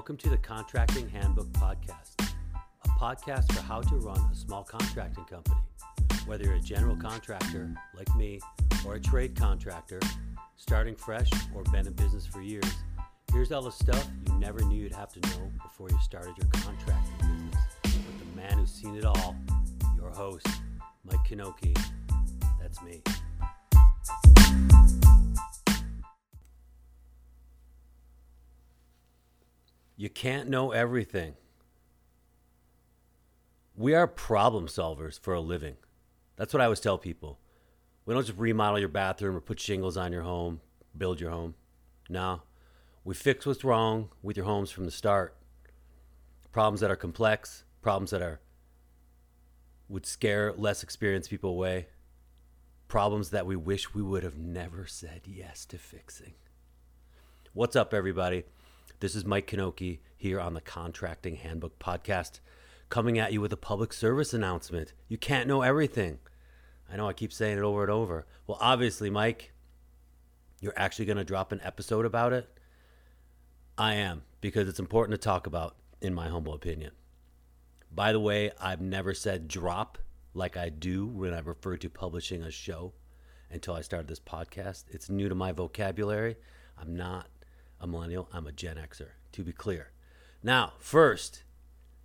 Welcome to the Contracting Handbook Podcast, a podcast for how to run a small contracting company. Whether you're a general contractor like me or a trade contractor, starting fresh or been in business for years, here's all the stuff you never knew you'd have to know before you started your contracting business. With the man who's seen it all, your host, Mike Knoche. That's me. You can't know everything. We are problem solvers for a living. That's what I always tell people. We don't just remodel your bathroom or put shingles on your home, build your home. No, we fix what's wrong with your homes from the start. Problems that are complex, problems that are would scare less experienced people away, problems that we wish we would have never said yes to fixing. What's up, everybody? This is Mike Knoche here on the Contracting Handbook Podcast, coming at you with a public service announcement. You can't know everything. I know I keep saying it over and over. Well, obviously, Mike, you're actually going to drop an episode about it. I am, because it's important to talk about, in my humble opinion. By the way, I've never said drop like I do when I refer to publishing a show until I started this podcast. It's new to my vocabulary. I'm not a millennial, I'm a Gen Xer, to be clear. Now, first,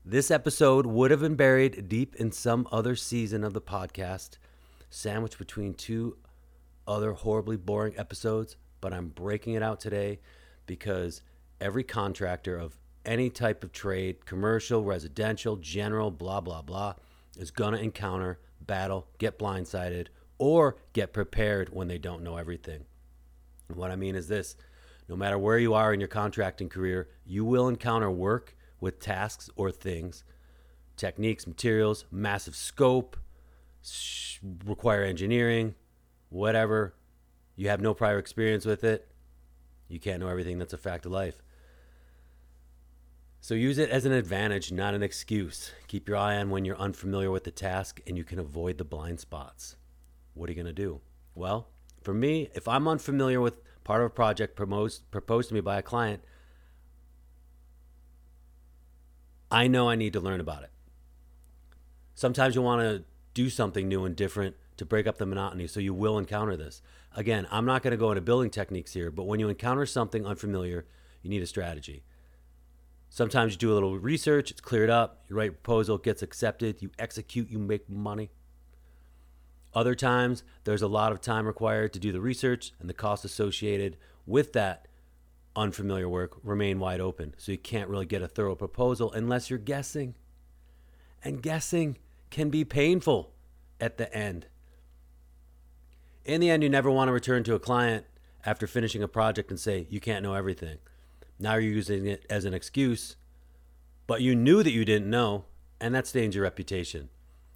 this episode would have been buried deep in some other season of the podcast, sandwiched between two other horribly boring episodes, but I'm breaking it out today because every contractor of any type of trade, commercial, residential, general, blah, blah, blah, is going to encounter, battle, get blindsided, or get prepared when they don't know everything. What I mean is this no matter where you are in your contracting career, you will encounter work with tasks or things, techniques, materials, massive scope, require engineering, whatever. You have no prior experience with it. You can't know everything. That's a fact of life. So use it as an advantage, not an excuse. Keep your eye on when you're unfamiliar with the task and you can avoid the blind spots. What are you going to do? Well, for me, if I'm unfamiliar with part of a project proposed, proposed to me by a client, I know I need to learn about it. Sometimes you want to do something new and different to break up the monotony, so you will encounter this. Again, I'm not going to go into building techniques here, but when you encounter something unfamiliar, you need a strategy. Sometimes you do a little research, it's cleared up, you write a proposal, it gets accepted, you execute, you make money. Other times, there's a lot of time required to do the research, and the costs associated with that unfamiliar work remain wide open. So you can't really get a thorough proposal unless you're guessing. And guessing can be painful at the end. In the end, you never want to return to a client after finishing a project and say, You can't know everything. Now you're using it as an excuse, but you knew that you didn't know, and that stains your reputation.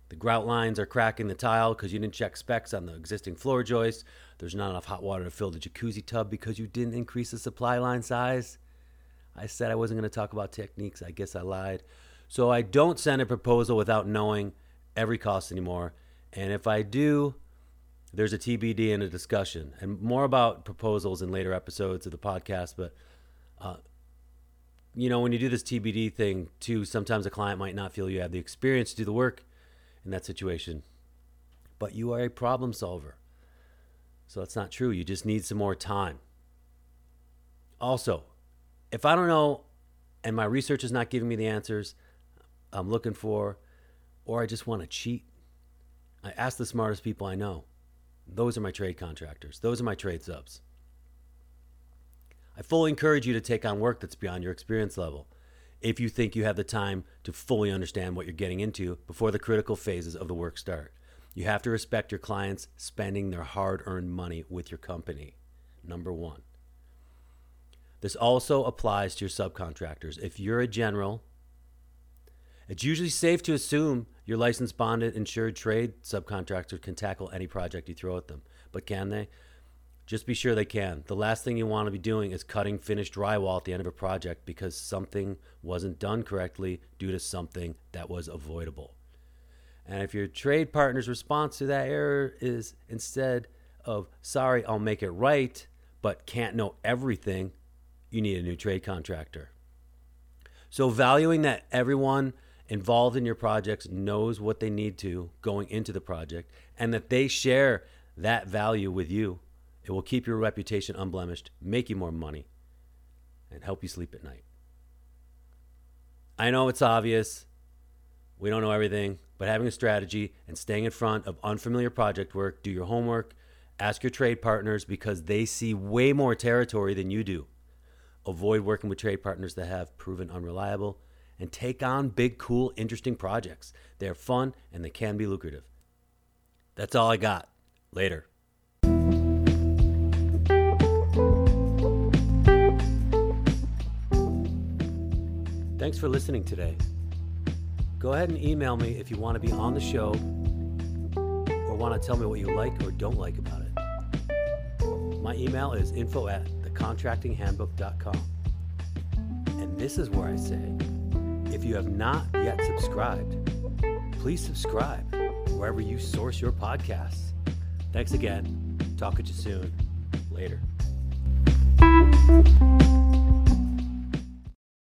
The grout lines are cracking the tile because you didn't check specs on the existing floor joist. There's not enough hot water to fill the jacuzzi tub because you didn't increase the supply line size. I said I wasn't going to talk about techniques. I guess I lied. So I don't send a proposal without knowing every cost anymore. And if I do, there's a TBD and a discussion, and more about proposals in later episodes of the podcast. But uh, you know, when you do this TBD thing too, sometimes a client might not feel you have the experience to do the work in that situation, but you are a problem solver. So that's not true. You just need some more time. Also, if I don't know and my research is not giving me the answers I'm looking for, or I just want to cheat, I ask the smartest people I know. Those are my trade contractors, those are my trade subs. I fully encourage you to take on work that's beyond your experience level if you think you have the time to fully understand what you're getting into before the critical phases of the work start. You have to respect your clients spending their hard earned money with your company. Number one. This also applies to your subcontractors. If you're a general, it's usually safe to assume your licensed, bonded, insured trade subcontractor can tackle any project you throw at them. But can they? Just be sure they can. The last thing you want to be doing is cutting finished drywall at the end of a project because something wasn't done correctly due to something that was avoidable. And if your trade partner's response to that error is instead of, sorry, I'll make it right, but can't know everything, you need a new trade contractor. So, valuing that everyone involved in your projects knows what they need to going into the project and that they share that value with you, it will keep your reputation unblemished, make you more money, and help you sleep at night. I know it's obvious. We don't know everything, but having a strategy and staying in front of unfamiliar project work, do your homework, ask your trade partners because they see way more territory than you do. Avoid working with trade partners that have proven unreliable and take on big, cool, interesting projects. They're fun and they can be lucrative. That's all I got. Later. Thanks for listening today. Go ahead and email me if you want to be on the show or want to tell me what you like or don't like about it. My email is info at thecontractinghandbook.com. And this is where I say if you have not yet subscribed, please subscribe wherever you source your podcasts. Thanks again. Talk to you soon. Later.